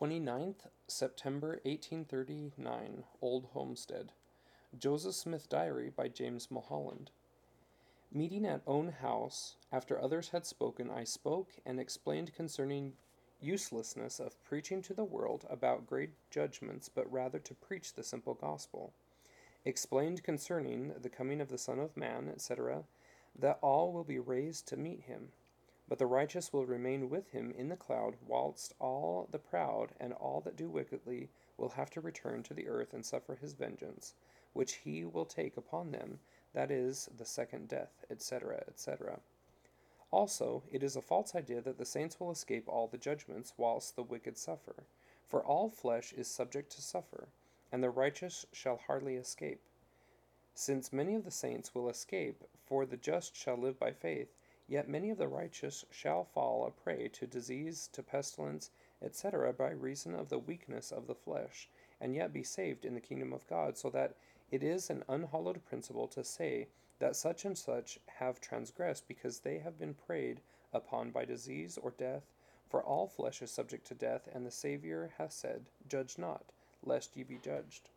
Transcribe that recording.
29th September 1839, Old Homestead. Joseph Smith Diary by James Mulholland. Meeting at own house, after others had spoken, I spoke and explained concerning uselessness of preaching to the world about great judgments, but rather to preach the simple gospel. Explained concerning the coming of the Son of Man, etc., that all will be raised to meet him but the righteous will remain with him in the cloud, whilst all the proud and all that do wickedly will have to return to the earth and suffer his vengeance, which he will take upon them, that is, the second death, etc., etc. Also, it is a false idea that the saints will escape all the judgments, whilst the wicked suffer. For all flesh is subject to suffer, and the righteous shall hardly escape. Since many of the saints will escape, for the just shall live by faith, Yet many of the righteous shall fall a prey to disease, to pestilence, etc., by reason of the weakness of the flesh, and yet be saved in the kingdom of God, so that it is an unhallowed principle to say that such and such have transgressed because they have been preyed upon by disease or death. For all flesh is subject to death, and the Saviour hath said, Judge not, lest ye be judged.